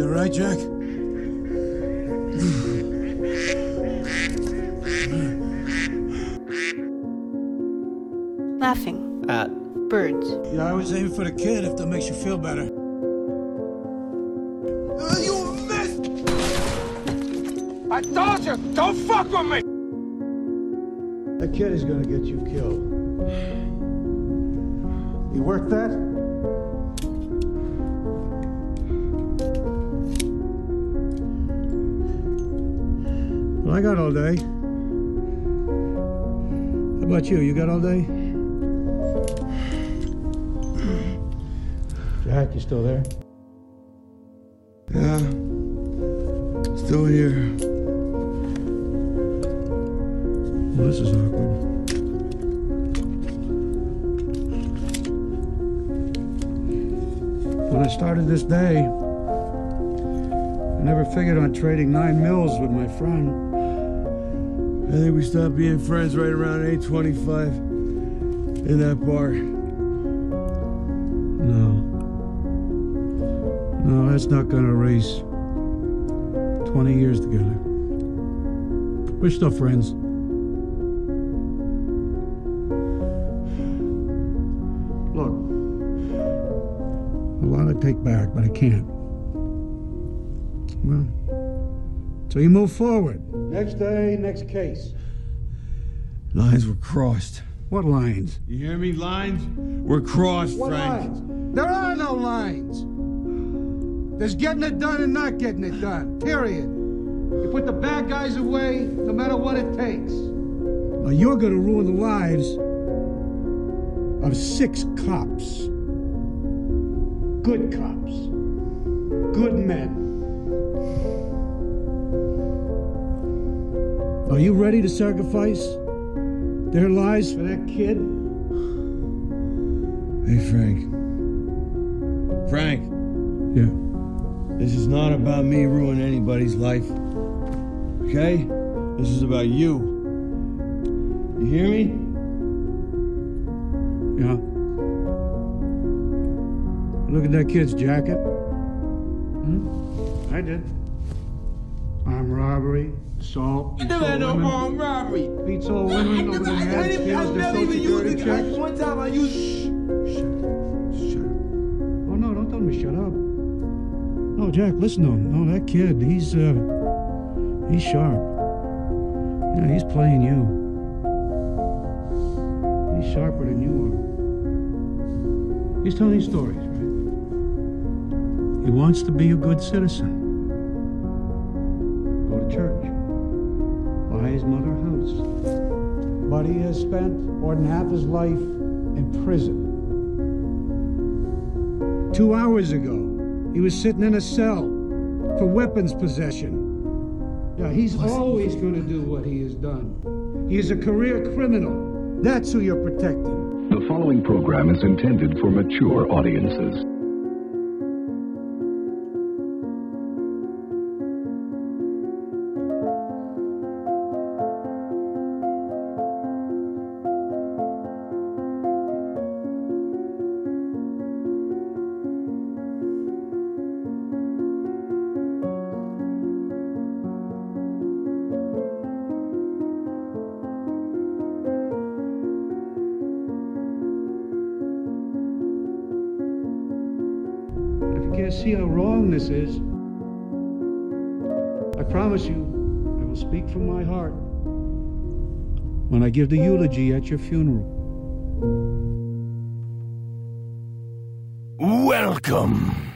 right, Jack? Laughing. At. Birds. Yeah, I was aiming for the kid if that makes you feel better. Uh, you missed! I told you, don't fuck with me! That kid is gonna get you killed. You work that? Well, I got all day. How about you? You got all day? Jack, you still there? Yeah. Still here. Well, this is awkward. When I started this day, I never figured on trading nine mills with my friend. I think we stopped being friends right around 825 in that bar. No. No, that's not gonna erase 20 years together. We're still friends. Look, a lot to take back, but I can't. Well, so you move forward. Next day, next case. Lines were crossed. What lines? You hear me? Lines were crossed, What Frank. lines? There are no lines. There's getting it done and not getting it done. Period. You put the bad guys away, no matter what it takes. Now you're gonna ruin the lives of six cops. Good cops. Good men. Are you ready to sacrifice their lives for that kid? Hey, Frank. Frank, Yeah. this is not about me ruining anybody's life. Okay? This is about you. You hear me? Yeah. Look at that kid's jacket. Hmm? I did. Armed robbery, assault. Never all had no wrong robbery. Beats all women over their I, I, heads, didn't- I steals their never social even used security it. checks. One time I used. Shut up. Shut up. Oh, no, don't tell me shut up. No, Jack, listen to him. No, that kid, he's, uh, he's sharp. Yeah, he's playing you. He's sharper than you are. He's telling stories, right? He wants to be a good citizen. Go to church. Buy his mother house. But he has spent more than half his life in prison. Two hours ago, he was sitting in a cell for weapons possession. Yeah, he's always going to do what he has done. He is a career criminal. That's who you're protecting. The following program is intended for mature audiences. See how wrong this is, I promise you, I will speak from my heart when I give the eulogy at your funeral. Welcome